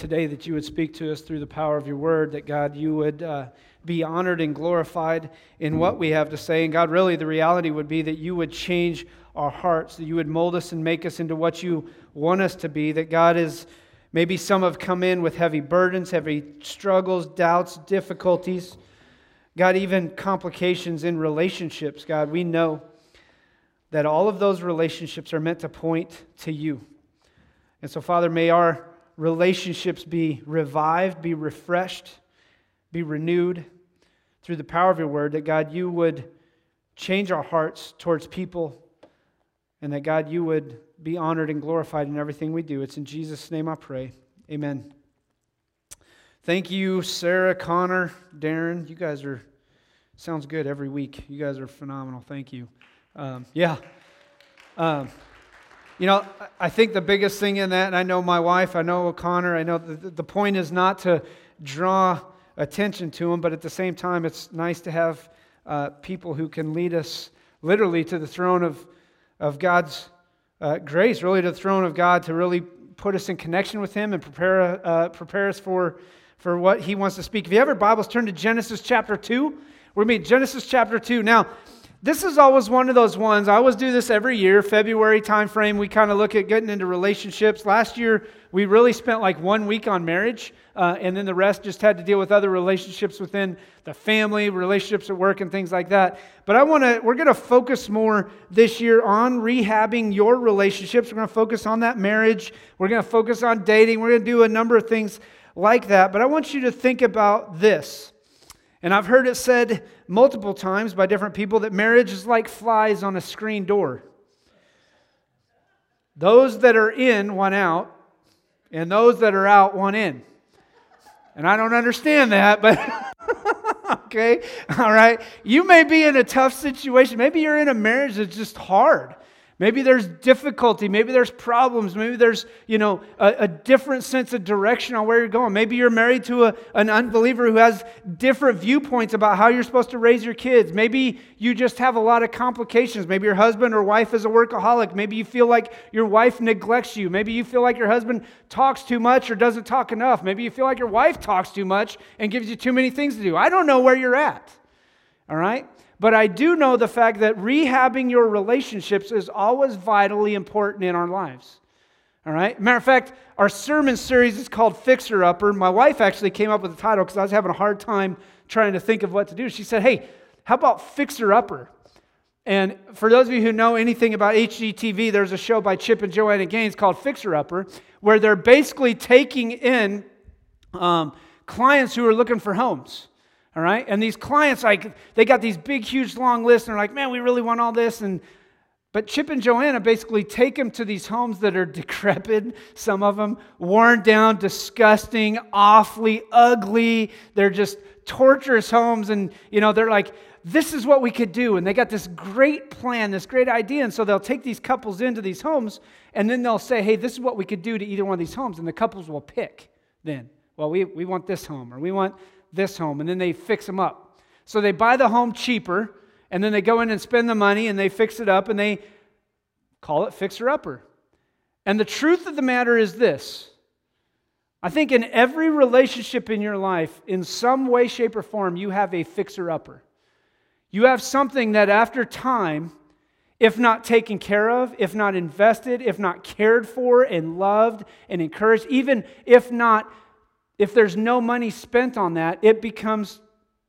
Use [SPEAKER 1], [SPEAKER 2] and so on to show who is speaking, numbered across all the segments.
[SPEAKER 1] today that you would speak to us through the power of your word, that God, you would uh, be honored and glorified in what we have to say. And God, really, the reality would be that you would change our hearts, that you would mold us and make us into what you want us to be. That God is, maybe some have come in with heavy burdens, heavy struggles, doubts, difficulties. God, even complications in relationships. God, we know that all of those relationships are meant to point to you. And so, Father, may our relationships be revived, be refreshed, be renewed through the power of your word, that God, you would change our hearts towards people, and that God, you would be honored and glorified in everything we do. It's in Jesus' name I pray. Amen. Thank you, Sarah, Connor, Darren. You guys are, sounds good every week. You guys are phenomenal. Thank you. Um, yeah. Um, you know, I think the biggest thing in that, and I know my wife, I know O'Connor, I know the, the point is not to draw attention to them, but at the same time, it's nice to have uh, people who can lead us literally to the throne of, of God's uh, grace, really to the throne of God, to really put us in connection with Him and prepare, uh, prepare us for, for what He wants to speak. If you have your Bibles, turn to Genesis chapter 2. We're going to be Genesis chapter 2. Now, this is always one of those ones. I always do this every year, February timeframe. We kind of look at getting into relationships. Last year, we really spent like one week on marriage, uh, and then the rest just had to deal with other relationships within the family, relationships at work, and things like that. But I want to. We're going to focus more this year on rehabbing your relationships. We're going to focus on that marriage. We're going to focus on dating. We're going to do a number of things like that. But I want you to think about this. And I've heard it said multiple times by different people that marriage is like flies on a screen door. Those that are in want out, and those that are out want in. And I don't understand that, but okay, all right. You may be in a tough situation. Maybe you're in a marriage that's just hard. Maybe there's difficulty. Maybe there's problems. Maybe there's, you know, a, a, different sense of direction on where you're going. Maybe you're married to a, an unbeliever who has different viewpoints about how you're supposed to raise your kids. Maybe you just have a lot of complications. Maybe your husband or wife is a workaholic. Maybe you feel like your wife neglects you. Maybe you feel like your husband talks too much or doesn't talk enough. Maybe you feel like your wife talks too much and gives you too many things to do. I don't know where you're at. All right? But I do know the fact that rehabbing your relationships is always vitally important in our lives. All right? Matter of fact, our sermon series is called Fixer Upper. My wife actually came up with the title because I was having a hard time trying to think of what to do. She said, Hey, how about Fixer Upper? And for those of you who know anything about HGTV, there's a show by Chip and Joanna Gaines called Fixer Upper, where they're basically taking in um, clients who are looking for homes. All right? And these clients, like, they got these big, huge, long lists, and they're like, man, we really want all this. And but Chip and Joanna basically take them to these homes that are decrepit, some of them worn down, disgusting, awfully ugly. They're just torturous homes. And, you know, they're like, this is what we could do. And they got this great plan, this great idea. And so they'll take these couples into these homes, and then they'll say, hey, this is what we could do to either one of these homes. And the couples will pick then. Well, we, we want this home, or we want this home, and then they fix them up. So they buy the home cheaper, and then they go in and spend the money, and they fix it up, and they call it fixer upper. And the truth of the matter is this I think in every relationship in your life, in some way, shape, or form, you have a fixer upper. You have something that after time, if not taken care of, if not invested, if not cared for and loved and encouraged, even if not if there's no money spent on that, it becomes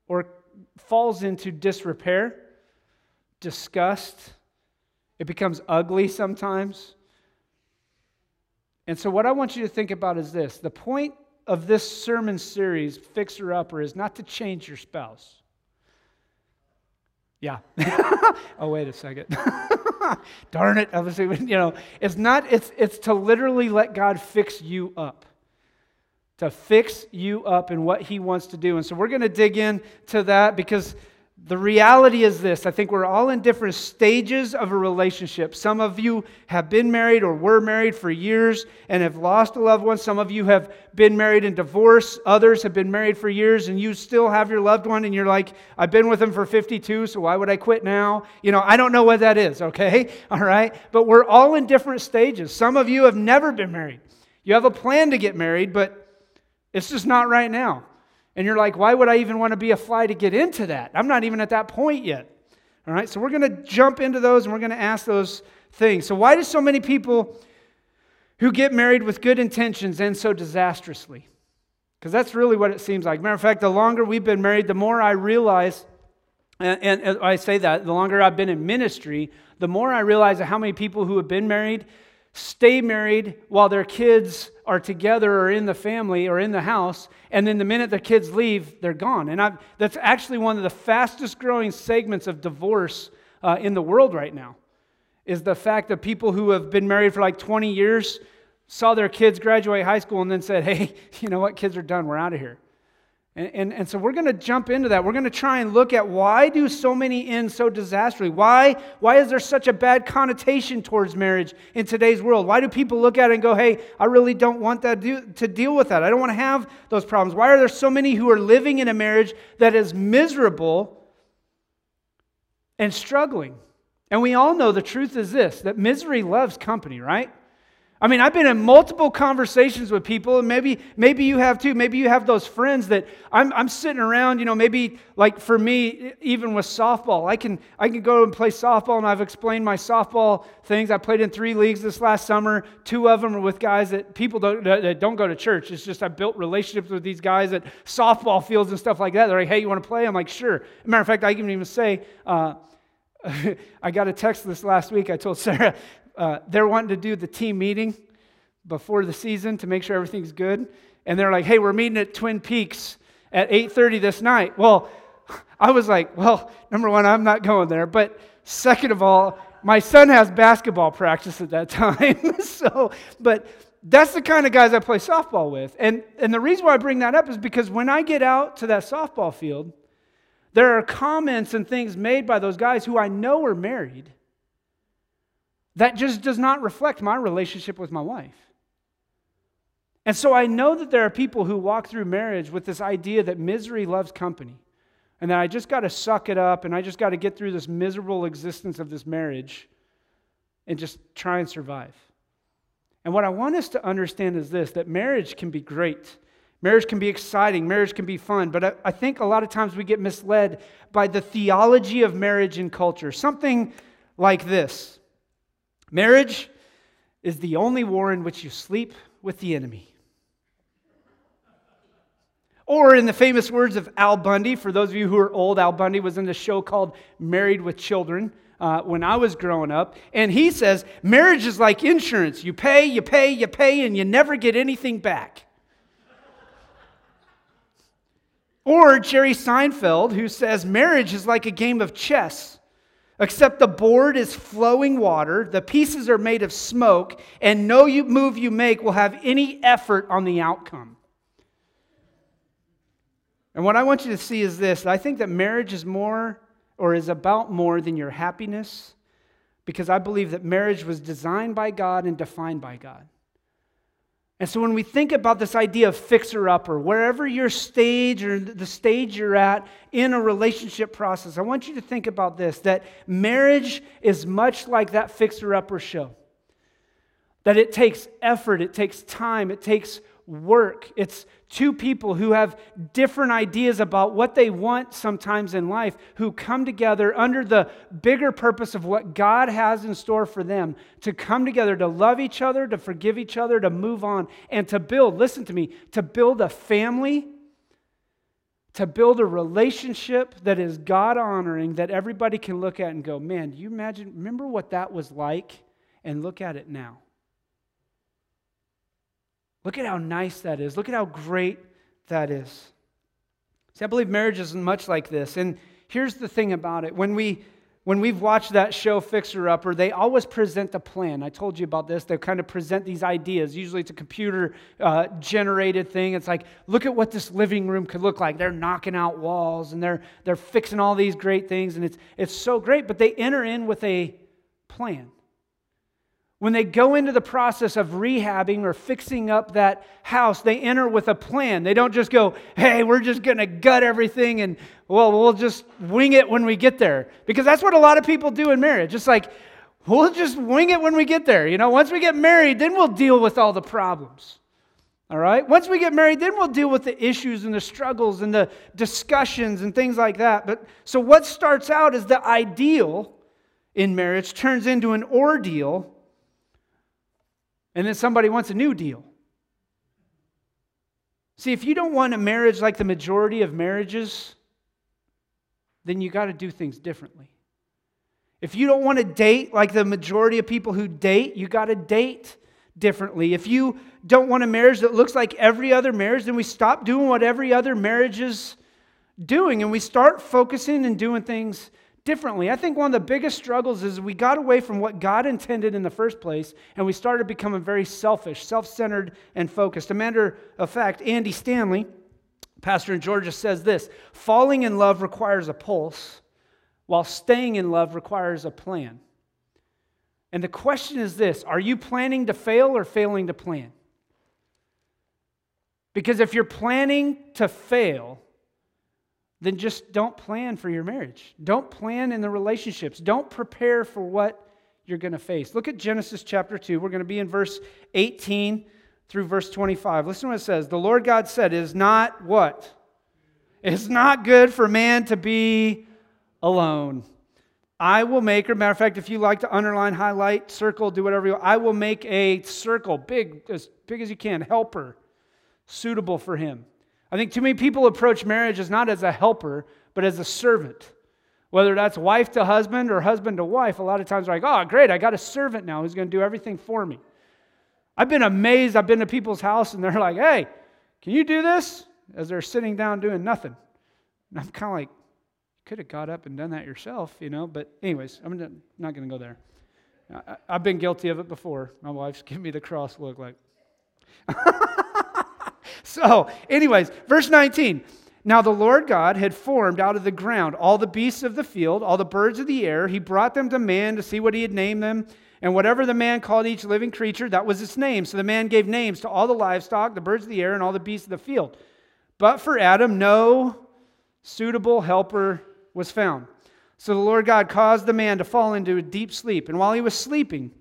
[SPEAKER 1] or falls into disrepair, disgust. It becomes ugly sometimes. And so, what I want you to think about is this the point of this sermon series, Fixer Upper, is not to change your spouse. Yeah. oh, wait a second. Darn it. Was, you know, it's not, it's, it's to literally let God fix you up to fix you up in what he wants to do. And so we're going to dig into that because the reality is this I think we're all in different stages of a relationship. Some of you have been married or were married for years and have lost a loved one. Some of you have been married and divorced. Others have been married for years and you still have your loved one and you're like, I've been with them for 52, so why would I quit now? You know, I don't know what that is, okay? All right? But we're all in different stages. Some of you have never been married. You have a plan to get married, but It's just not right now. And you're like, why would I even want to be a fly to get into that? I'm not even at that point yet. All right, so we're going to jump into those and we're going to ask those things. So, why do so many people who get married with good intentions end so disastrously? Because that's really what it seems like. Matter of fact, the longer we've been married, the more I realize, and, and, and I say that, the longer I've been in ministry, the more I realize how many people who have been married stay married while their kids are together or in the family or in the house, and then the minute the kids leave, they're gone. And I've, that's actually one of the fastest growing segments of divorce uh, in the world right now, is the fact that people who have been married for like 20 years saw their kids graduate high school and then said, hey, you know what, kids are done, we're out of here. And, and, and, so we're going to jump into that. We're going to try and look at why do so many end so disastrously? Why, why is there such a bad connotation towards marriage in today's world? Why do people look at it and go, hey, I really don't want that do, to deal with that. I don't want to have those problems. Why are there so many who are living in a marriage that is miserable and struggling? And we all know the truth is this that misery loves company, right? I mean, I've been in multiple conversations with people, and maybe, maybe you have too. Maybe you have those friends that I'm, I'm sitting around, you know, maybe like for me, even with softball, I can, I can go and play softball, and I've explained my softball things. I played in three leagues this last summer. Two of them are with guys that people don't, that don't go to church. It's just I built relationships with these guys at softball fields and stuff like that. They're like, hey, you want to play? I'm like, sure. matter of fact, I can even say, uh, I got a text this last week. I told Sarah, uh, they're wanting to do the team meeting before the season to make sure everything's good. And they're like, hey, we're meeting at Twin Peaks at 8.30 this night. Well, I was like, well, number one, I'm not going there. But second of all, my son has basketball practice at that time. so, but that's the kind of guys I play softball with. And, and the reason why I bring that up is because when I get out to that softball field, there are comments and things made by those guys who I know are married that just does not reflect my relationship with my wife. And so I know that there are people who walk through marriage with this idea that misery loves company and that I just got to suck it up and I just got to get through this miserable existence of this marriage and just try and survive. And what I want us to understand is this that marriage can be great. Marriage can be exciting, marriage can be fun, but I, I think a lot of times we get misled by the theology of marriage and culture. Something like this Marriage is the only war in which you sleep with the enemy. Or, in the famous words of Al Bundy, for those of you who are old, Al Bundy was in the show called Married with Children uh, when I was growing up. And he says, Marriage is like insurance. You pay, you pay, you pay, and you never get anything back. or Jerry Seinfeld, who says, Marriage is like a game of chess except the board is flowing water, the pieces are made of smoke, and no move you make will have any effort on the outcome. And what I want you to see is this I think that marriage is more or is about more than your happiness because I believe that marriage was designed by God and defined by God. And so when we think about this idea of fixer upper, wherever your stage or the stage you're at in a relationship process, I want you to think about this that marriage is much like that fixer upper show. That it takes effort, it takes time, it takes work. It's two people who have different ideas about what they want sometimes in life, who come together under the bigger purpose of what God has in store for them to come together to love each other, to forgive each other, to move on, and to build, listen to me, to build a family, to build a relationship that is God honoring, that everybody can look at and go, man, you imagine, remember what that was like? And look at it now. Look at how nice that is. Look at how great that is. See, I believe marriage isn't much like this. And here's the thing about it. When we when we've watched that show Fixer Upper, they always present a plan. I told you about this. They kind of present these ideas. Usually it's a computer uh, generated thing. It's like, look at what this living room could look like. They're knocking out walls and they're, they're fixing all these great things, and it's, it's so great. But they enter in with a plan when they go into the process of rehabbing or fixing up that house, they enter with a plan. They don't just go, hey, we're just going to gut everything and, well, we'll just wing it when we get there. Because that's what a lot of people do in marriage. It's like, we'll just wing it when we get there. You know, once we get married, then we'll deal with all the problems. All right? Once we get married, then we'll deal with the issues and the struggles and the discussions and things like that. But so what starts out as the ideal in marriage turns into an ordeal, and then somebody wants a new deal. See, if you don't want a marriage like the majority of marriages, then you got to do things differently. If you don't want to date like the majority of people who date, you got to date differently. If you don't want a marriage that looks like every other marriage, then we stop doing what every other marriage is doing and we start focusing and doing things differently. I think one of the biggest struggles is we got away from what God intended in the first place and we started becoming very selfish, self centered, and focused. A matter of fact, Andy Stanley, pastor in Georgia, says this falling in love requires a pulse, while staying in love requires a plan. And the question is this Are you planning to fail or failing to plan? Because if you're planning to fail, then just don't plan for your marriage. Don't plan in the relationships. Don't prepare for what you're going to face. Look at Genesis chapter 2. We're going to be in verse 18 through verse 25. Listen to what it says. The Lord God said, Is not what? It's not good for man to be alone. I will make, or matter of fact, if you like to underline, highlight, circle, do whatever you want, I will make a circle, big, as big as you can, helper, suitable for him. I think too many people approach marriage as not as a helper, but as a servant. Whether that's wife to husband or husband to wife, a lot of times they're like, oh, great, I got a servant now who's going to do everything for me. I've been amazed. I've been to people's house and they're like, hey, can you do this? As they're sitting down doing nothing. And I'm kind of like, you could have got up and done that yourself, you know? But, anyways, I'm not going to go there. I, have been guilty of it before. My wife's giving me the cross look like. so, anyways, verse 19. Now the Lord God had formed out of the ground all the beasts of the field, all the birds of the air. He brought them to man to see what he had named them. And whatever the man called each living creature, that was its name. So the man gave names to all the livestock, the birds of the air, and all the beasts of the field. But for Adam, no suitable helper was found. So the Lord God caused the man to fall into a deep sleep. And while he was sleeping,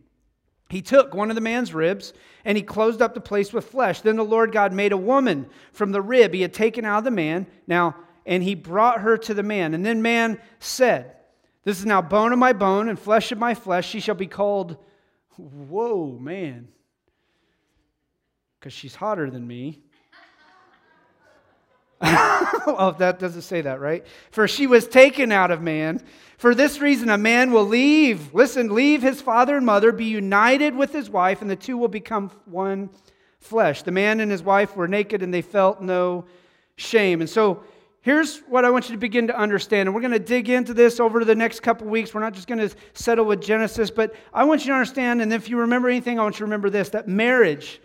[SPEAKER 1] he took one of the man's ribs and he closed up the place with flesh. Then the Lord God made a woman from the rib he had taken out of the man. Now, and he brought her to the man. And then man said, This is now bone of my bone and flesh of my flesh. She shall be called, Whoa, man, because she's hotter than me. well, that doesn't say that, right? For she was taken out of man. For this reason, a man will leave, listen, leave his father and mother, be united with his wife, and the two will become one flesh. The man and his wife were naked and they felt no shame. And so here's what I want you to begin to understand. And we're going to dig into this over the next couple weeks. We're not just going to settle with Genesis, but I want you to understand, and if you remember anything, I want you to remember this that marriage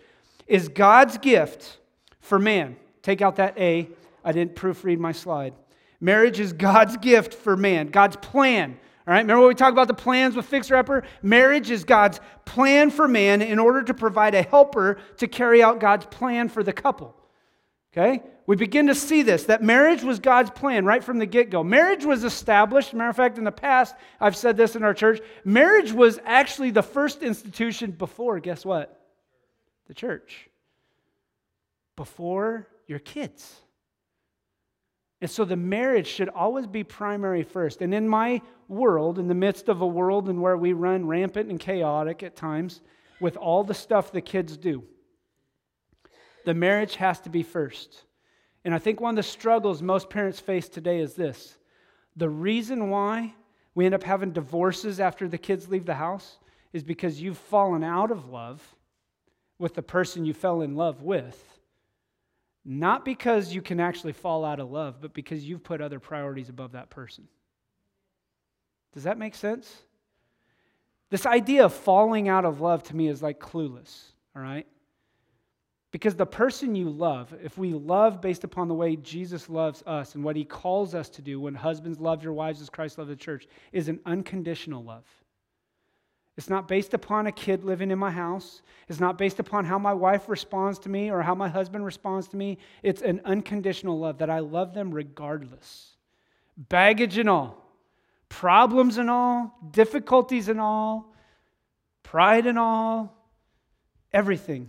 [SPEAKER 1] is God's gift for man. Take out that A. I didn't proofread my slide. Marriage is God's gift for man, God's plan. All right, remember what we talked about the plans with Fixer Upper? Marriage is God's plan for man in order to provide a helper to carry out God's plan for the couple. Okay? We begin to see this that marriage was God's plan right from the get go. Marriage was established. Matter of fact, in the past, I've said this in our church marriage was actually the first institution before, guess what? The church. Before your kids. And so the marriage should always be primary first. And in my world, in the midst of a world in where we run rampant and chaotic at times, with all the stuff the kids do, the marriage has to be first. And I think one of the struggles most parents face today is this the reason why we end up having divorces after the kids leave the house is because you've fallen out of love with the person you fell in love with not because you can actually fall out of love, but because you've put other priorities above that person. Does that make sense? This idea of falling out of love to me is like clueless, all right? Because the person you love, if we love based upon the way Jesus loves us and what he calls us to do when husbands love your wives as Christ loved the church, is an unconditional love. It's not based upon a kid living in my house. It's not based upon how my wife responds to me or how my husband responds to me. It's an unconditional love that I love them regardless. Baggage and all, problems and all, difficulties and all, pride and all, everything.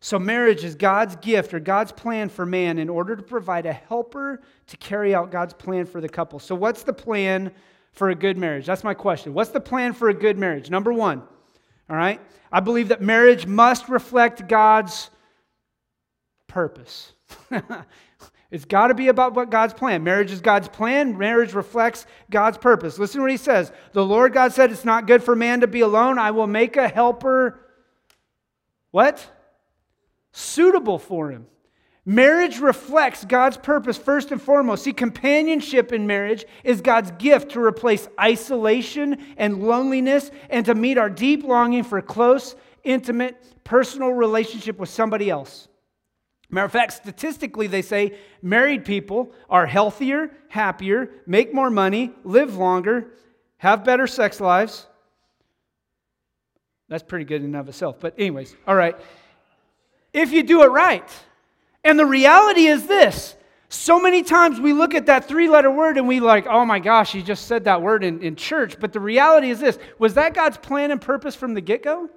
[SPEAKER 1] So, marriage is God's gift or God's plan for man in order to provide a helper to carry out God's plan for the couple. So, what's the plan for a good marriage? That's my question. What's the plan for a good marriage? Number one, all right? I believe that marriage must reflect God's purpose. it's got to be about what God's plan. Marriage is God's plan. Marriage reflects God's purpose. Listen to what he says. The Lord God said, It's not good for man to be alone. I will make a helper. What? suitable for him. Marriage reflects God's purpose first and foremost. See, companionship in marriage is God's gift to replace isolation and loneliness and to meet our deep longing for close, intimate, personal relationship with somebody else. Matter of fact, statistically, they say married people are healthier, happier, make more money, live longer, have better sex lives. That's pretty good in and of itself. But, anyways, all right if you do it right. And the reality is this so many times we look at that three letter word and we like, oh my gosh, he just said that word in, in church. But the reality is this was that God's plan and purpose from the get go?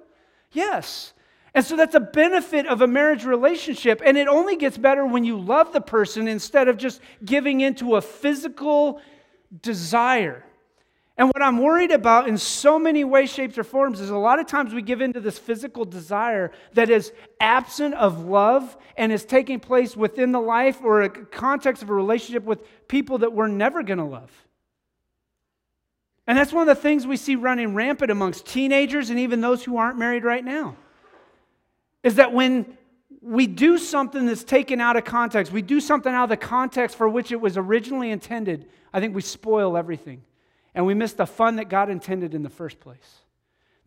[SPEAKER 1] Yes. And so that's a benefit of a marriage relationship. And it only gets better when you love the person instead of just giving into a physical desire. And what I'm worried about in so many ways, shapes, or forms is a lot of times we give into this physical desire that is absent of love and is taking place within the life or a context of a relationship with people that we're never going to love. And that's one of the things we see running rampant amongst teenagers and even those who aren't married right now. Is that when we do something that's taken out of context, we do something out of the context for which it was originally intended, I think we spoil everything and we miss the fun that God intended in the first place,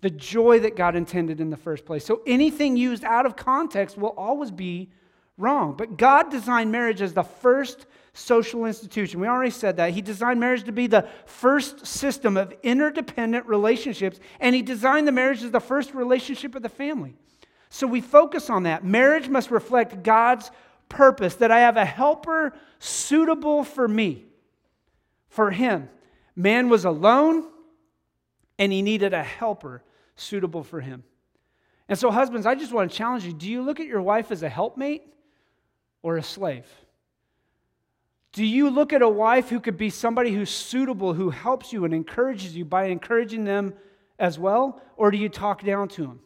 [SPEAKER 1] the joy that God intended in the first place. So anything used out of context will always be wrong. But God designed marriage as the first social institution. We already said that. He designed marriage to be the first system of interdependent relationships, and He designed the marriage as the first relationship of the family. So we focus on that. Marriage must reflect God's purpose that I have a helper suitable for me, for Him. Man was alone and he needed a helper suitable for him. And so, husbands, I just want to challenge you do you look at your wife as a helpmate or a slave? Do you look at a wife who could be somebody who's suitable, who helps you and encourages you by encouraging them as well? Or do you talk down to them?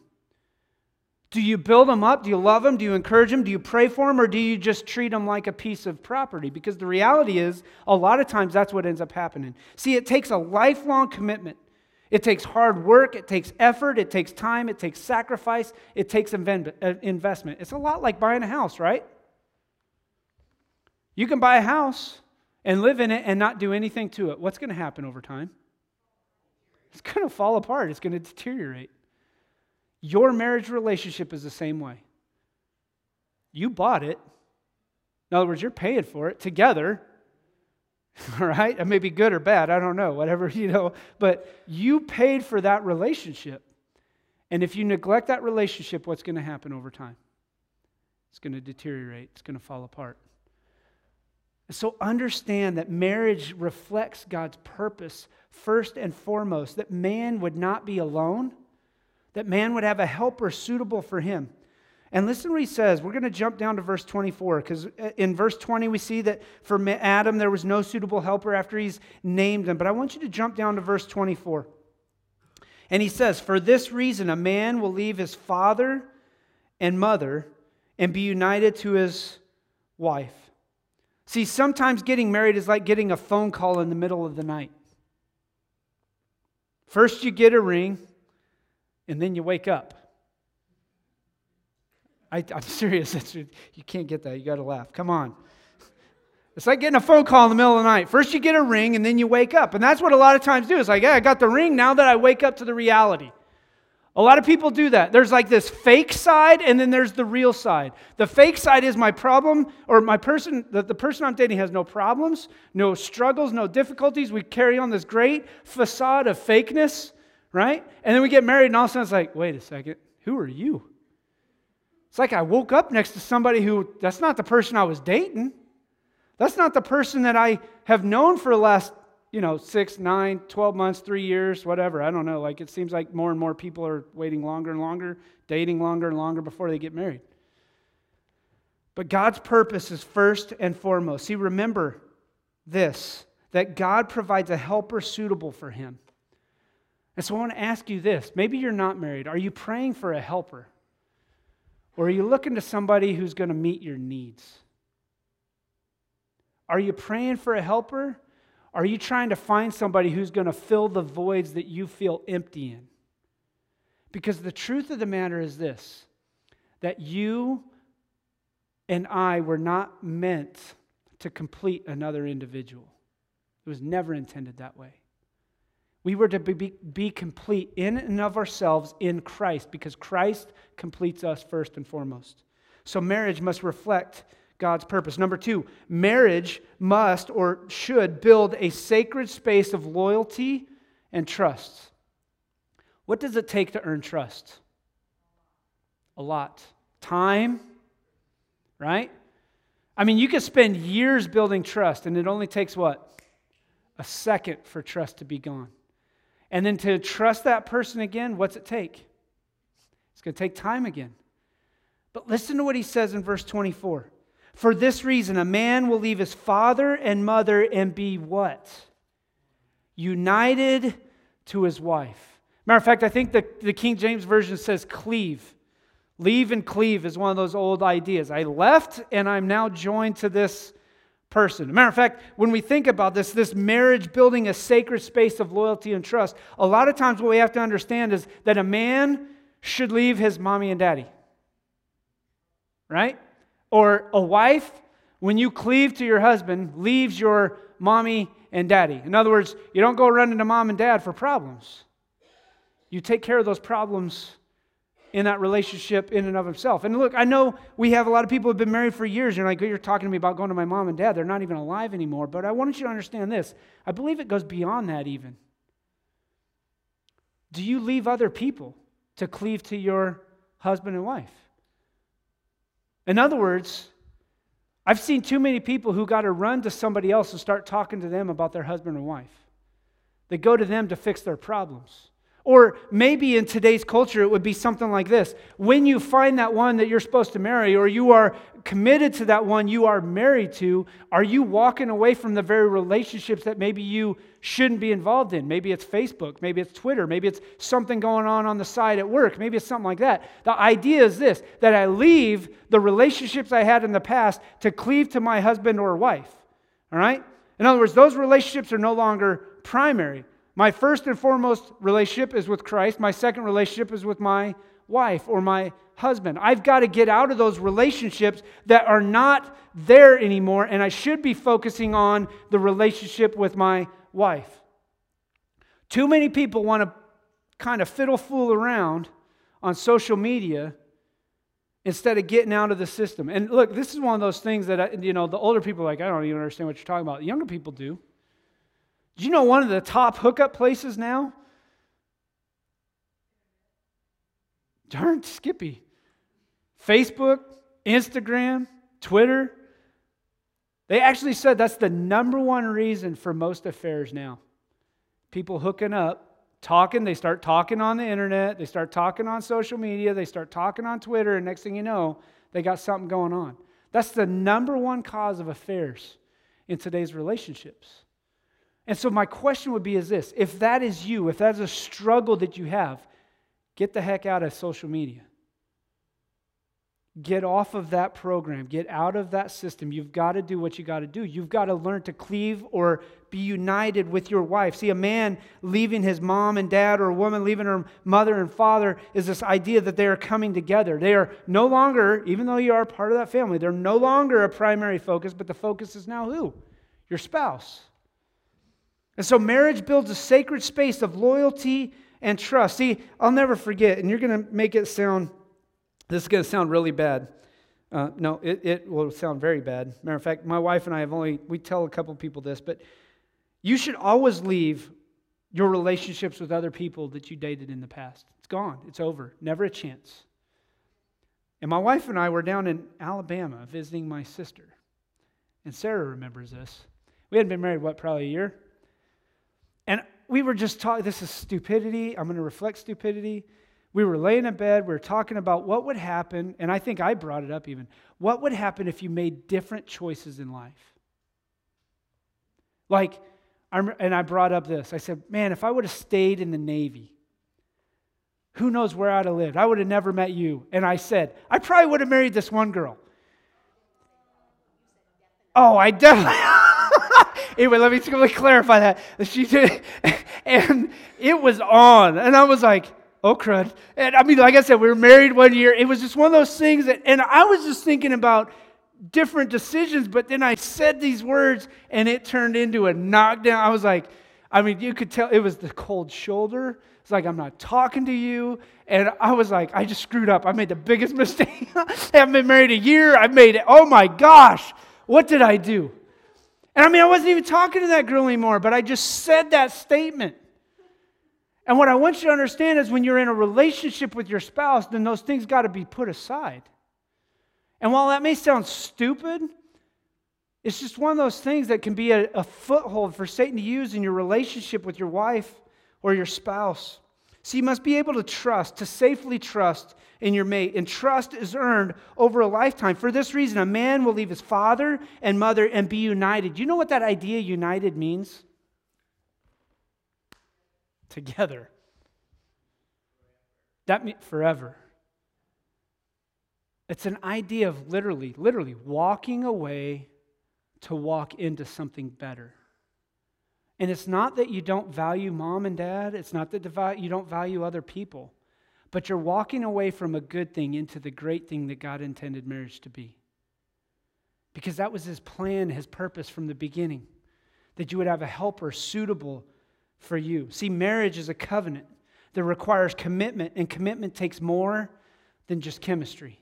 [SPEAKER 1] Do you build them up? Do you love them? Do you encourage them? Do you pray for them? Or do you just treat them like a piece of property? Because the reality is, a lot of times that's what ends up happening. See, it takes a lifelong commitment. It takes hard work, it takes effort, it takes time, it takes sacrifice, it takes uh, investment. It's a lot like buying a house, right? You can buy a house and live in it and not do anything to it. What's going to happen over time? It's going to fall apart, it's going to deteriorate. Your marriage relationship is the same way. You bought it. In other words, you're paying for it together. All right? It may be good or bad. I don't know. Whatever, you know. But you paid for that relationship. And if you neglect that relationship, what's going to happen over time? It's going to deteriorate, it's going to fall apart. So understand that marriage reflects God's purpose first and foremost, that man would not be alone that man would have a helper suitable for him. And listen what he says. We're going to jump down to verse 24 because uh, in verse 20 we see that for Adam there was no suitable helper after he's named him. But I want you to jump down to verse 24. And he says, For this reason a man will leave his father and mother and be united to his wife. See, sometimes getting married is like getting a phone call in the middle of the night. First, you get a ring, and then you wake up. I, am serious. you can't get that. You got to laugh. Come on. It's like getting a phone call in the middle of the night. First, you get a ring, and then you wake up. And that's what a lot of times do. It's like, yeah, I got the ring. Now that I wake up to the reality. A lot of people do that. There's like this fake side, and then there's the real side. The fake side is my problem, or my person, the, the person I'm dating has no problems, no struggles, no difficulties. We carry on this great facade of fakeness right? And then we get married, and all of a sudden it's like, wait a second, who are you? It's like I woke up next to somebody who, that's not the person I was dating. That's not the person that I have known for the last, you know, six, nine, 12 months, three years, whatever. I don't know. Like it seems like more and more people are waiting longer and longer, dating longer and longer before they get married. But God's purpose is first and foremost. See, remember this that God provides a helper suitable for him. And so I want to ask you this maybe you're not married. Are you praying for a helper? Or are you looking to somebody who's going to meet your needs? Are you praying for a helper? Are you trying to find somebody who's going to fill the voids that you feel empty in? Because the truth of the matter is this that you and I were not meant to complete another individual. It was never intended that way. We were to be, be complete in and of ourselves in Christ because Christ completes us first and foremost. So marriage must reflect God's purpose. Number two, marriage must or should build a sacred space of loyalty and trust. What does it take to earn trust? A lot. Time, right? I mean, you could spend years building trust, and it only takes what? A second for trust to be gone. And then to trust that person again, what's it take? It's going to take time again. But listen to what he says in verse 24. For this reason, a man will leave his father and mother and be what? United to his wife. Matter of fact, I think the, the King James Version says cleave. Leave and cleave is one of those old ideas. I left and I'm now joined to this person. matter of fact, when we think about this, this marriage building a sacred space of loyalty and trust, a lot of times what we have to understand is that a man should leave his mommy and daddy. Right? Or a wife, when you cleave to your husband, leaves your mommy and daddy. In other words, you don't go running to mom and dad for problems. You take care of those problems in that relationship in and of himself. And look, I know we have a lot of people who have been married for years. You're like, you're talking to me about going to my mom and dad. They're not even alive anymore. But I want you to understand this. I believe it goes beyond that even. Do you leave other people to cleave to your husband and wife? In other words, I've seen too many people who got to run to somebody else and start talking to them about their husband and wife. They go to them to fix their problems. Or maybe in today's culture, it would be something like this. When you find that one that you're supposed to marry, or you are committed to that one you are married to, are you walking away from the very relationships that maybe you shouldn't be involved in? Maybe it's Facebook, maybe it's Twitter, maybe it's something going on on the side at work, maybe it's something like that. The idea is this that I leave the relationships I had in the past to cleave to my husband or wife. All right? In other words, those relationships are no longer primary. My first and foremost relationship is with Christ. My second relationship is with my wife or my husband. I've got to get out of those relationships that are not there anymore, and I should be focusing on the relationship with my wife. Too many people want to kind of fiddle fool around on social media instead of getting out of the system. And look, this is one of those things that, I, you know, the older people like, I don't even understand what you're talking about. The younger people do. Do you know one of the top hookup places now? Darn Skippy. Facebook, Instagram, Twitter. They actually said that's the number one reason for most affairs now. People hooking up, talking, they start talking on the internet, they start talking on social media, they start talking on Twitter, and next thing you know, they got something going on. That's the number one cause of affairs in today's relationships. And so my question would be is this, if that is you, if that's a struggle that you have, get the heck out of social media. Get off of that program. Get out of that system. You've got to do what you got to do. You've got to learn to cleave or be united with your wife. See, a man leaving his mom and dad, or a woman leaving her mother and father, is this idea that they are coming together. They are no longer, even though you are part of that family, they're no longer a primary focus, but the focus is now who? Your spouse. And so marriage builds a sacred space of loyalty and trust. See, I'll never forget, and you're going to make it sound, this is going to sound really bad. Uh, no, it, it will sound very bad. Matter of fact, my wife and I have only, we tell a couple people this, but you should always leave your relationships with other people that you dated in the past. It's gone, it's over, never a chance. And my wife and I were down in Alabama visiting my sister. And Sarah remembers this. We hadn't been married, what, probably a year? We were just talking, this is stupidity. I'm going to reflect stupidity. We were laying in bed, we were talking about what would happen, and I think I brought it up even. What would happen if you made different choices in life? Like, and I brought up this. I said, man, if I would have stayed in the Navy, who knows where I'd have lived? I would have never met you. And I said, I probably would have married this one girl. Oh, I definitely. anyway, let me, let me clarify that. She did, and it was on, and I was like, "Oh crud!" And I mean, like I said, we were married one year. It was just one of those things that, and I was just thinking about different decisions, but then I said these words, and it turned into a knockdown. I was like, I mean, you could tell it was the cold shoulder. It's like I'm not talking to you, and I was like, I just screwed up. I made the biggest mistake. I haven't been married a year. I made it. Oh my gosh! What did I do? And I mean, I wasn't even talking to that girl anymore, but I just said that statement. And what I want you to understand is when you're in a relationship with your spouse, then those things got to be put aside. And while that may sound stupid, it's just one of those things that can be a, a foothold for Satan to use in your relationship with your wife or your spouse. So you must be able to trust, to safely trust in your mate. And trust is earned over a lifetime. For this reason, a man will leave his father and mother and be united. You know what that idea united means? Together. That means forever. It's an idea of literally, literally walking away to walk into something better. And it's not that you don't value mom and dad, it's not that you don't value other people, but you're walking away from a good thing into the great thing that God intended marriage to be. Because that was his plan, his purpose from the beginning, that you would have a helper suitable for you. See, marriage is a covenant that requires commitment, and commitment takes more than just chemistry.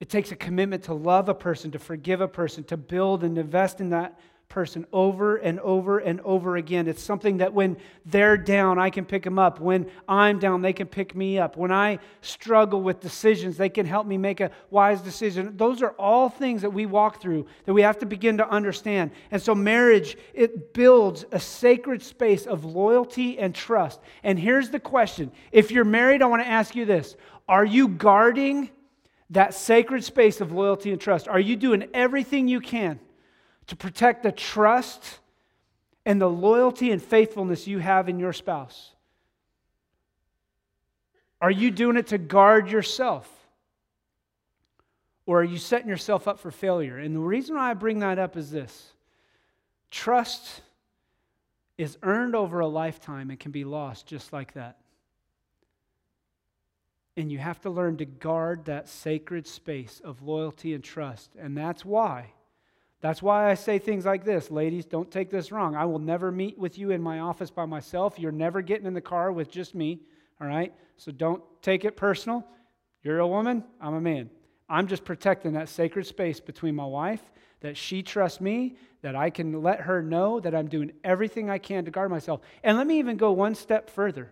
[SPEAKER 1] It takes a commitment to love a person, to forgive a person, to build and invest in that person over and over and over again. It's something that when they're down, I can pick them up. When I'm down, they can pick me up. When I struggle with decisions, they can help me make a wise decision. Those are all things that we walk through that we have to begin to understand. And so marriage, it builds a sacred space of loyalty and trust. And here's the question. If you're married, I want to ask you this. Are you guarding that sacred space of loyalty and trust? Are you doing everything you can to protect the trust and the loyalty and faithfulness you have in your spouse? Are you doing it to guard yourself? Or are you setting yourself up for failure? And the reason why I bring that up is this trust is earned over a lifetime and can be lost just like that. And you have to learn to guard that sacred space of loyalty and trust. And that's why that's why I say things like this. Ladies, don't take this wrong. I will never meet with you in my office by myself. You're never getting in the car with just me, all right? So don't take it personal. You're a woman, I'm a man. I'm just protecting that sacred space between my wife, that she trusts me, that I can let her know that I'm doing everything I can to guard myself. And let me even go one step further.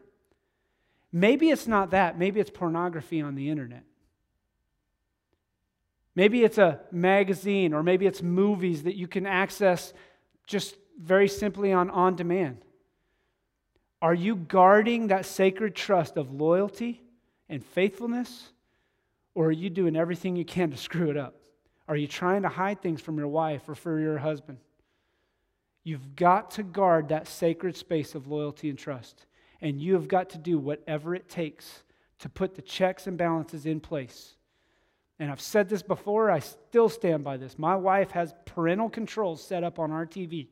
[SPEAKER 1] Maybe it's not that, maybe it's pornography on the internet. Maybe it's a magazine or maybe it's movies that you can access just very simply on on demand. Are you guarding that sacred trust of loyalty and faithfulness? Or are you doing everything you can to screw it up? Are you trying to hide things from your wife or for your husband? You've got to guard that sacred space of loyalty and trust. And you have got to do whatever it takes to put the checks and balances in place and I've said this before, I still stand by this. My wife has parental controls set up on our TV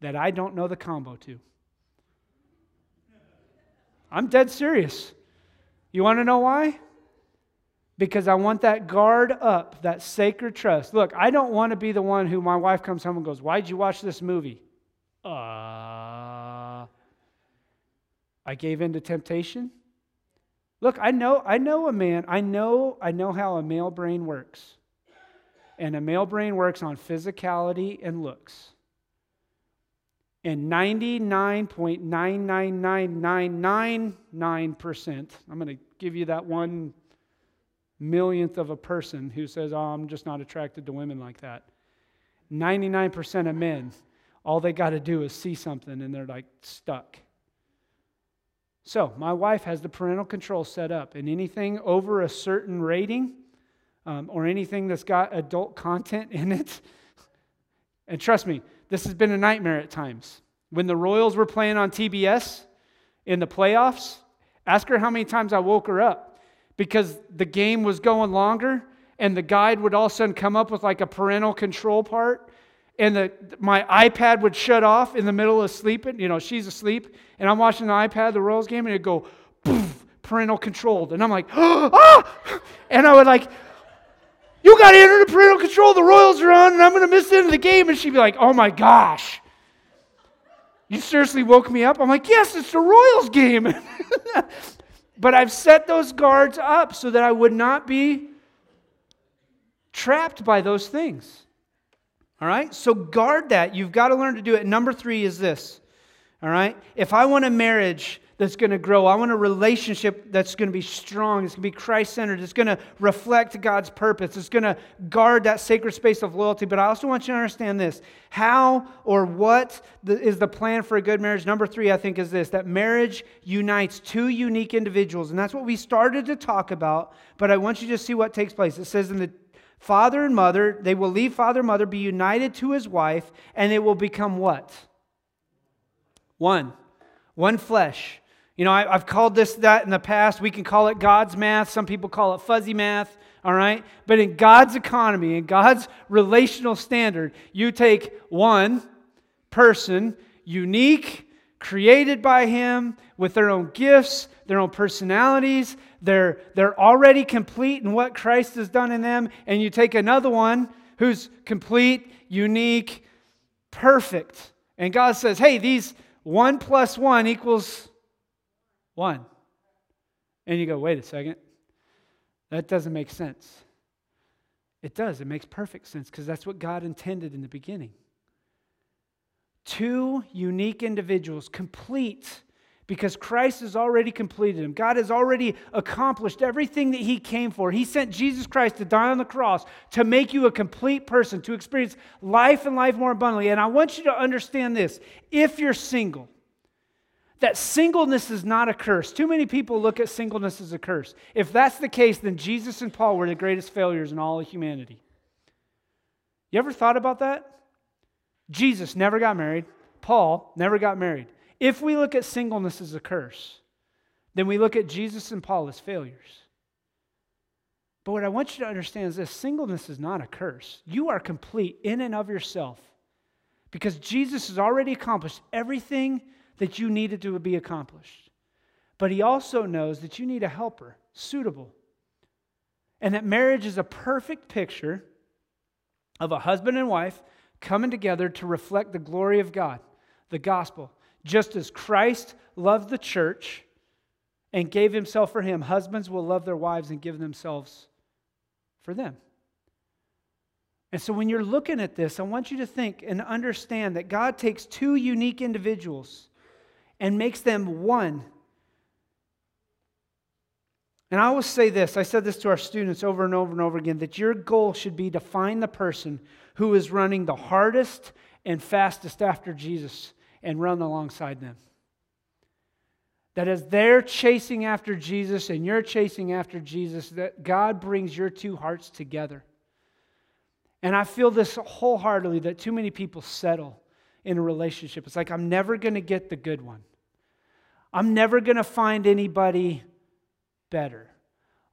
[SPEAKER 1] that I don't know the combo to. I'm dead serious. You want to know why? Because I want that guard up, that sacred trust. Look, I don't want to be the one who my wife comes home and goes, Why'd you watch this movie? Uh, I gave in to temptation. Look, I know, I know a man, I know, I know how a male brain works. And a male brain works on physicality and looks. And 99.99999%, I'm going to give you that one millionth of a person who says, Oh, I'm just not attracted to women like that. 99% of men, all they got to do is see something and they're like stuck. So, my wife has the parental control set up, and anything over a certain rating um, or anything that's got adult content in it, and trust me, this has been a nightmare at times. When the Royals were playing on TBS in the playoffs, ask her how many times I woke her up because the game was going longer and the guide would all of a sudden come up with like a parental control part and the, my iPad would shut off in the middle of sleeping. You know, she's asleep, and I'm watching the iPad, the Royals game, and it'd go, poof, parental controlled. And I'm like, ah! And I would like, you got to enter the parental control. The Royals are on, and I'm going to miss the end of the game. And she'd be like, oh my gosh. You seriously woke me up? I'm like, yes, it's the Royals game. but I've set those guards up so that I would not be trapped by those things. All right? So guard that. You've got to learn to do it. Number three is this. All right? If I want a marriage that's going to grow, I want a relationship that's going to be strong, it's going to be Christ centered, it's going to reflect God's purpose, it's going to guard that sacred space of loyalty. But I also want you to understand this how or what is the plan for a good marriage? Number three, I think, is this that marriage unites two unique individuals. And that's what we started to talk about. But I want you to see what takes place. It says in the Father and mother, they will leave father and mother, be united to his wife, and they will become what? One. One flesh. You know, I, have called this that in the past. We can call it God's math. Some people call it fuzzy math, all right? But in God's economy, in God's relational standard, you take one person, unique, created by Him, with their own gifts, their own personalities. They're, they're already complete in what Christ has done in them. And you take another one who's complete, unique, perfect. And God says, hey, these one plus one equals one. And you go, wait a second. That doesn't make sense. It does. It makes perfect sense because that's what God intended in the beginning. Two unique individuals, complete because Christ has already completed him. God has already accomplished everything that he came for. He sent Jesus Christ to die on the cross to make you a complete person, to experience life and life more abundantly. And I want you to understand this if you're single, that singleness is not a curse. Too many people look at singleness as a curse. If that's the case, then Jesus and Paul were the greatest failures in all of humanity. You ever thought about that? Jesus never got married. Paul never got married. If we look at singleness as a curse, then we look at Jesus and Paul as failures. But what I want you to understand is this singleness is not a curse. You are complete in and of yourself because Jesus has already accomplished everything that you needed to be accomplished. But he also knows that you need a helper, suitable. And that marriage is a perfect picture of a husband and wife coming together to reflect the glory of God, the gospel. Just as Christ loved the church and gave himself for him, husbands will love their wives and give themselves for them. And so when you're looking at this, I want you to think and understand that God takes two unique individuals and makes them one. And I always say this I said this to our students over and over and over again that your goal should be to find the person who is running the hardest and fastest after Jesus and run alongside them. That as they're chasing after Jesus and you're chasing after Jesus, that God brings your two hearts together. And I feel this wholeheartedly that too many people settle in a relationship. It's like, I'm never going to get the good one. I'm never going to find anybody better.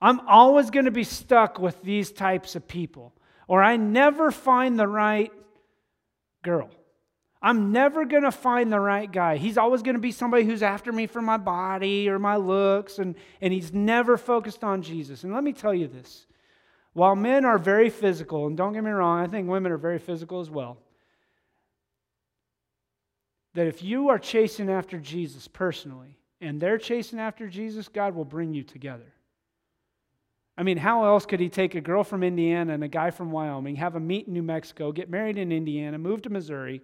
[SPEAKER 1] I'm always going to be stuck with these types of people. Or I never find the right girl. I'm never going to find the right guy. He's always going to be somebody who's after me for my body or my looks, and, and he's never focused on Jesus. And let me tell you this while men are very physical, and don't get me wrong, I think women are very physical as well, that if you are chasing after Jesus personally, and they're chasing after Jesus, God will bring you together. I mean, how else could he take a girl from Indiana and a guy from Wyoming, have a meet in New Mexico, get married in Indiana, move to Missouri?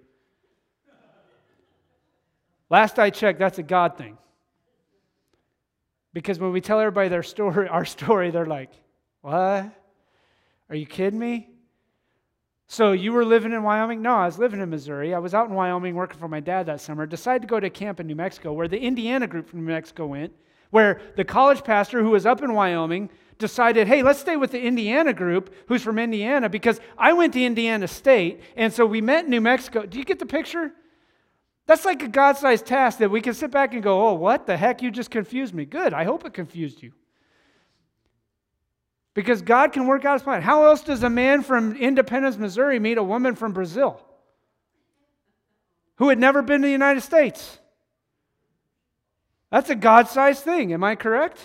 [SPEAKER 1] Last I checked, that's a God thing. Because when we tell everybody their story, our story, they're like, What? Are you kidding me? So you were living in Wyoming? No, I was living in Missouri. I was out in Wyoming working for my dad that summer. Decided to go to camp in New Mexico where the Indiana group from New Mexico went, where the college pastor who was up in Wyoming decided, hey, let's stay with the Indiana group who's from Indiana because I went to Indiana State. And so we met in New Mexico. Do you get the picture? That's like a God sized task that we can sit back and go, oh, what the heck? You just confused me. Good. I hope it confused you. Because God can work out his plan. How else does a man from Independence, Missouri meet a woman from Brazil who had never been to the United States? That's a God sized thing. Am I correct?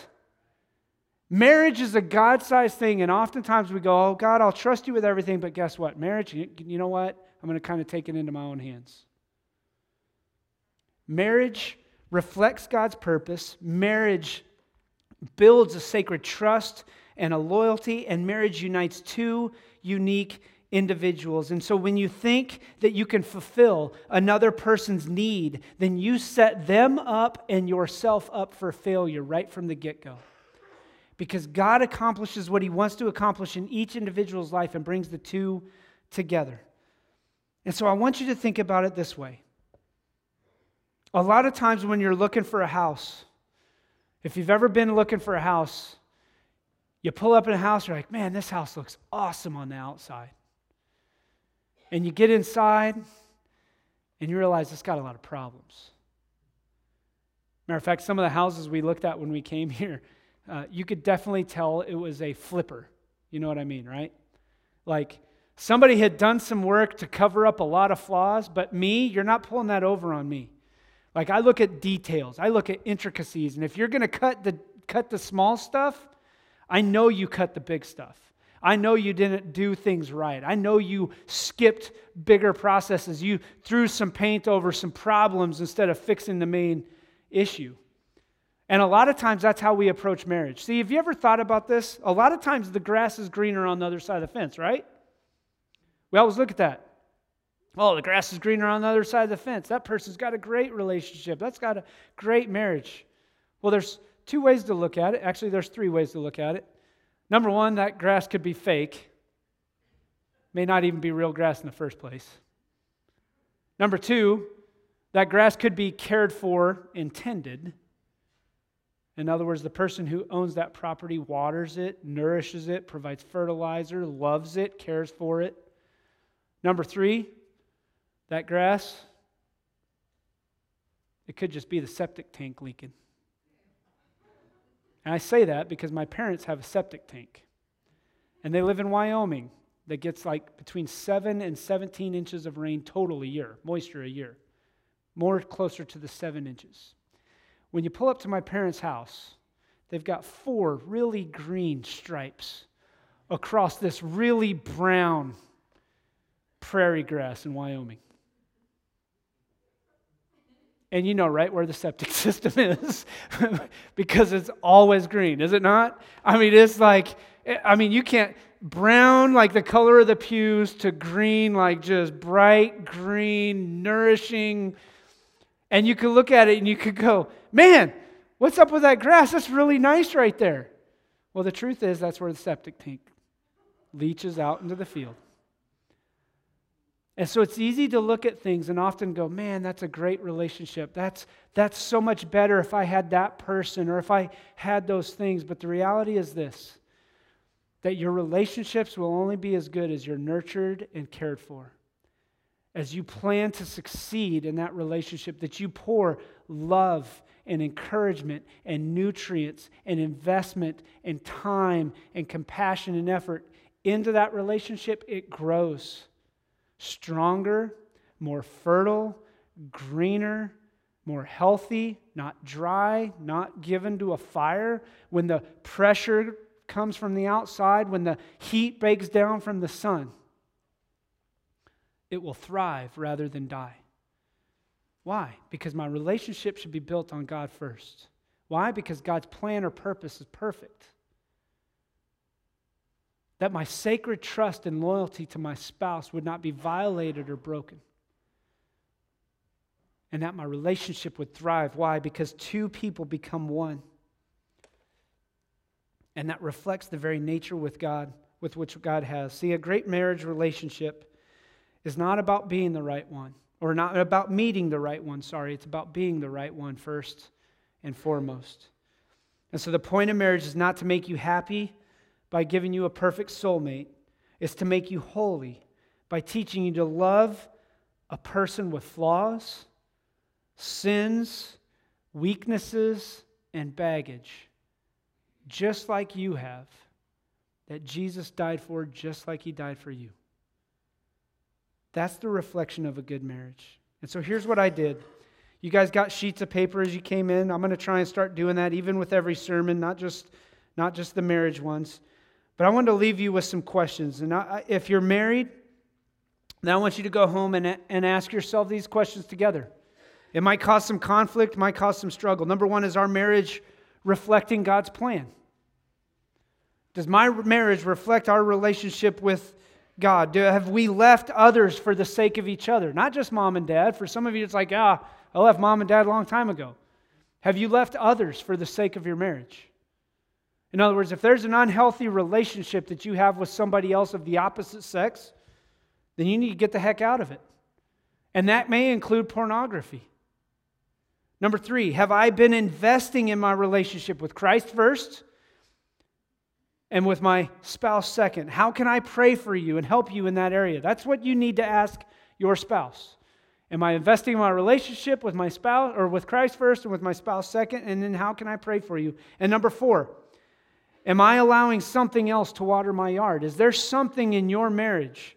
[SPEAKER 1] Marriage is a God sized thing, and oftentimes we go, Oh, God, I'll trust you with everything, but guess what? Marriage, you know what? I'm going to kind of take it into my own hands. Marriage reflects God's purpose. Marriage builds a sacred trust and a loyalty, and marriage unites two unique individuals. And so when you think that you can fulfill another person's need, then you set them up and yourself up for failure right from the get go. Because God accomplishes what He wants to accomplish in each individual's life and brings the two together. And so I want you to think about it this way a lot of times when you're looking for a house, if you've ever been looking for a house, you pull up in a house, you're like, man, this house looks awesome on the outside. And you get inside and you realize it's got a lot of problems. Matter of fact, some of the houses we looked at when we came here, uh, you could definitely tell it was a flipper. You know what I mean, right? Like somebody had done some work to cover up a lot of flaws, but me, you're not pulling that over on me. Like I look at details, I look at intricacies, and if you're going to cut the cut the small stuff, I know you cut the big stuff. I know you didn't do things right. I know you skipped bigger processes. You threw some paint over some problems instead of fixing the main issue. And a lot of times that's how we approach marriage. See, have you ever thought about this? A lot of times the grass is greener on the other side of the fence, right? We always look at that. Oh, the grass is greener on the other side of the fence. That person's got a great relationship. That's got a great marriage. Well, there's two ways to look at it. Actually, there's three ways to look at it. Number one, that grass could be fake, may not even be real grass in the first place. Number two, that grass could be cared for, intended. In other words, the person who owns that property waters it, nourishes it, provides fertilizer, loves it, cares for it. Number three, that grass, it could just be the septic tank leaking. And I say that because my parents have a septic tank. And they live in Wyoming that gets like between 7 and 17 inches of rain total a year, moisture a year. More closer to the 7 inches. When you pull up to my parents' house, they've got four really green stripes across this really brown prairie grass in Wyoming. And you know right where the septic system is because it's always green, is it not? I mean, it's like, I mean, you can't, brown like the color of the pews to green like just bright green, nourishing. And you could look at it and you could go, man, what's up with that grass? That's really nice right there. Well, the truth is, that's where the septic tank leaches out into the field. And so it's easy to look at things and often go, man, that's a great relationship. That's, that's so much better if I had that person or if I had those things. But the reality is this that your relationships will only be as good as you're nurtured and cared for. As you plan to succeed in that relationship, that you pour love and encouragement and nutrients and investment and time and compassion and effort into that relationship, it grows stronger, more fertile, greener, more healthy, not dry, not given to a fire. When the pressure comes from the outside, when the heat breaks down from the sun, it will thrive rather than die. Why? Because my relationship should be built on God first. Why? Because God's plan or purpose is perfect that my sacred trust and loyalty to my spouse would not be violated or broken. And that my relationship would thrive. Why? Because two people become one. And that reflects the very nature with God, with which God has. See, a great marriage relationship is not about being the right one, or not about meeting the right one, sorry. It's about being the right one first and foremost. And so the point of marriage is not to make you happy by giving you a perfect soulmate, is to make you holy by teaching you to love a person with flaws, sins, weaknesses, and baggage, just like you have, that Jesus died for, just like he died for you. That's the reflection of a good marriage. And so here's what I did. You guys got sheets of paper as you came in. I'm going to try and start doing that even with every sermon, not just, not just the marriage ones. But I wanted to leave you with some questions. And I, if you're married, now I want you to go home and, and ask yourself these questions together. It might cause some conflict, might cause some struggle. Number one is our marriage reflecting God's plan? Does my marriage reflect our relationship with God? Do, have we left others for the sake of each other? Not just mom and dad. For some of you, it's like, ah, I left mom and dad a long time ago. Have you left others for the sake of your marriage? In other words, if there's an unhealthy relationship that you have with somebody else of the opposite sex, then you need to get the heck out of it. And that may include pornography. Number three, have I been investing in my relationship with Christ first and with my spouse second? How can I pray for you and help you in that area? That's what you need to ask your spouse. Am I investing in my relationship with my spouse or with Christ first and with my spouse second? And then how can I pray for you? And number four, am I allowing something else to water my yard? Is there something in your marriage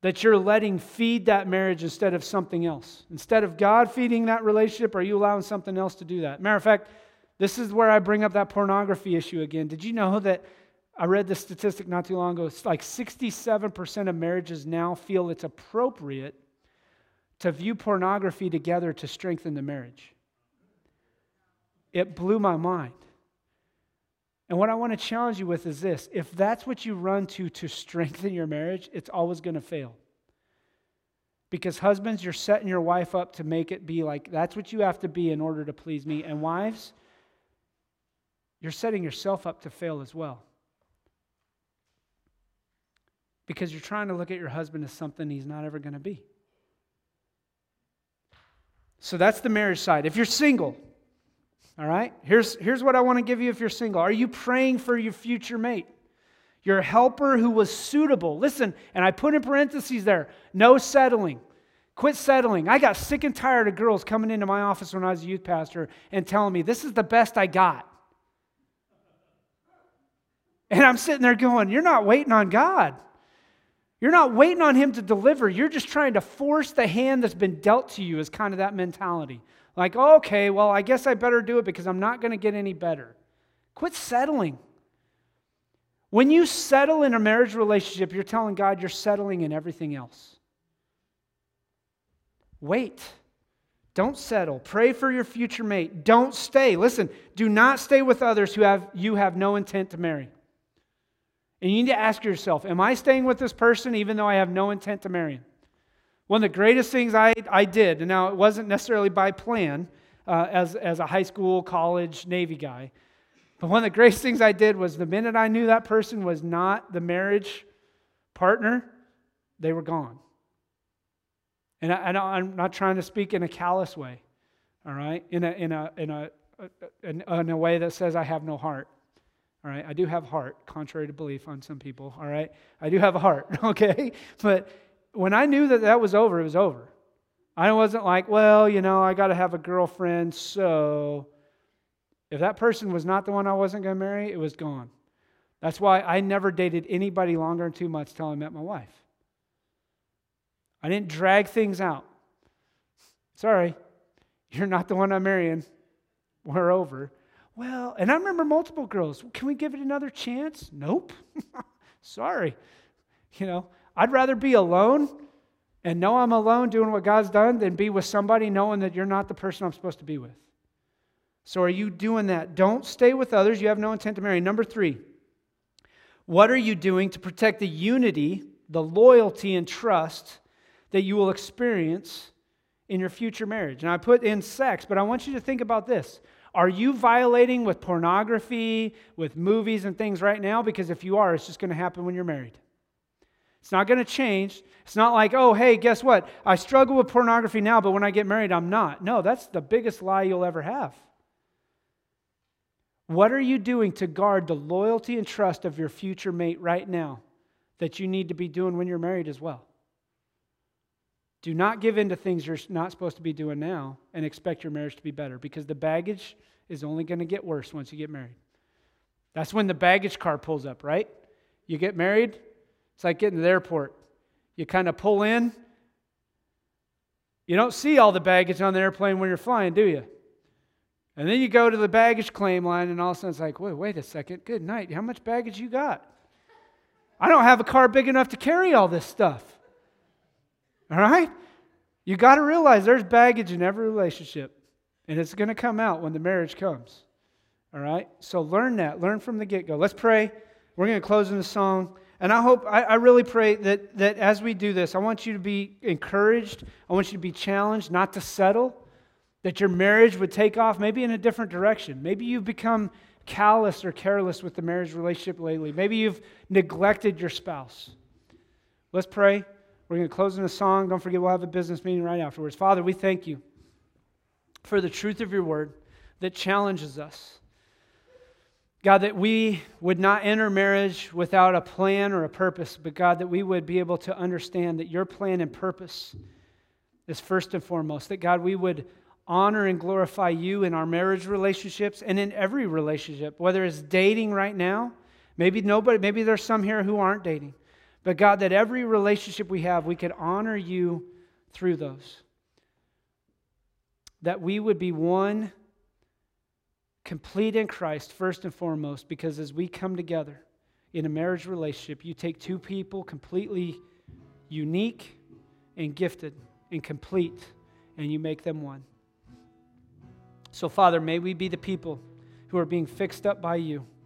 [SPEAKER 1] that you're letting feed that marriage instead of something else? Instead of God feeding that relationship, are you allowing something else to do that? Matter of fact, this is where I bring up that pornography issue again. Did you know that I read this statistic not too long ago? It's like 67% of marriages now feel it's appropriate to view pornography together to strengthen the marriage. It blew my mind. And what I want to challenge you with is this if that's what you run to to strengthen your marriage, it's always going to fail. Because husbands, you're setting your wife up to make it be like that's what you have to be in order to please me. And wives, you're setting yourself up to fail as well. Because you're trying to look at your husband as something he's not ever going to be. So that's the marriage side. If you're single, all right, here's, here's what I want to give you if you're single. Are you praying for your future mate? Your helper who was suitable. Listen, and I put in parentheses there no settling. Quit settling. I got sick and tired of girls coming into my office when I was a youth pastor and telling me, this is the best I got. And I'm sitting there going, You're not waiting on God. You're not waiting on Him to deliver. You're just trying to force the hand that's been dealt to you, is kind of that mentality. Like, okay, well, I guess I better do it because I'm not going to get any better. Quit settling. When you settle in a marriage relationship, you're telling God you're settling in everything else. Wait. Don't settle. Pray for your future mate. Don't stay. Listen, do not stay with others who have you have no intent to marry. And you need to ask yourself, am I staying with this person even though I have no intent to marry him? One of the greatest things I, I did, and now it wasn't necessarily by plan uh, as, as a high school, college, Navy guy, but one of the greatest things I did was the minute I knew that person was not the marriage partner, they were gone. And I, am not trying to speak in a callous way, all right? In a, in, a, in, a, in, in a way that says I have no heart. All right, I do have heart, contrary to belief on some people. All right, I do have a heart. Okay, but when I knew that that was over, it was over. I wasn't like, well, you know, I got to have a girlfriend, so if that person was not the one I wasn't going to marry, it was gone. That's why I never dated anybody longer than two months until I met my wife. I didn't drag things out. Sorry, you're not the one I'm marrying. We're over. Well, and I remember multiple girls, can we give it another chance? Nope. Sorry. You know, I'd rather be alone and know I'm alone doing what God's done than be with somebody knowing that you're not the person I'm supposed to be with. So, are you doing that? Don't stay with others. You have no intent to marry. Number three, what are you doing to protect the unity, the loyalty, and trust that you will experience in your future marriage? And I put in sex, but I want you to think about this. Are you violating with pornography, with movies and things right now? Because if you are, it's just going to happen when you're married. It's not going to change. It's not like, oh, hey, guess what? I struggle with pornography now, but when I get married, I'm not. No, that's the biggest lie you'll ever have. What are you doing to guard the loyalty and trust of your future mate right now that you need to be doing when you're married as well? Do not give in to things you're not supposed to be doing now and expect your marriage to be better because the baggage is only going to get worse once you get married. That's when the baggage car pulls up, right? You get married, it's like getting to the airport. You kind of pull in. You don't see all the baggage on the airplane when you're flying, do you? And then you go to the baggage claim line, and all of a sudden it's like, wait, wait a second. Good night. How much baggage you got? I don't have a car big enough to carry all this stuff. All right? You got to realize there's baggage in every relationship, and it's going to come out when the marriage comes. All right? So learn that. Learn from the get go. Let's pray. We're going to close in the song. And I hope, I, I, really pray that, that as we do this, I want you to be encouraged. I want you to be challenged not to settle, that your marriage would take off maybe in a different direction. Maybe you've become callous or careless with the marriage relationship lately. Maybe you've neglected your spouse. Let's pray. We're going to close in a song. Don't forget, we'll have a business meeting right afterwards. Father, we thank you for the truth of your word that challenges us. God, that we would not enter marriage without a plan or a purpose, but God, that we would be able to understand that your plan and purpose is first and foremost. That God, we would honor and glorify you in our marriage relationships and in every relationship, whether it's dating right now. Maybe nobody, maybe there's some here who aren't dating. But God, that every relationship we have, we could honor you through those. That we would be one complete in Christ, first and foremost, because as we come together in a marriage relationship, you take two people completely unique and gifted and complete, and you make them one. So, Father, may we be the people who are being fixed up by you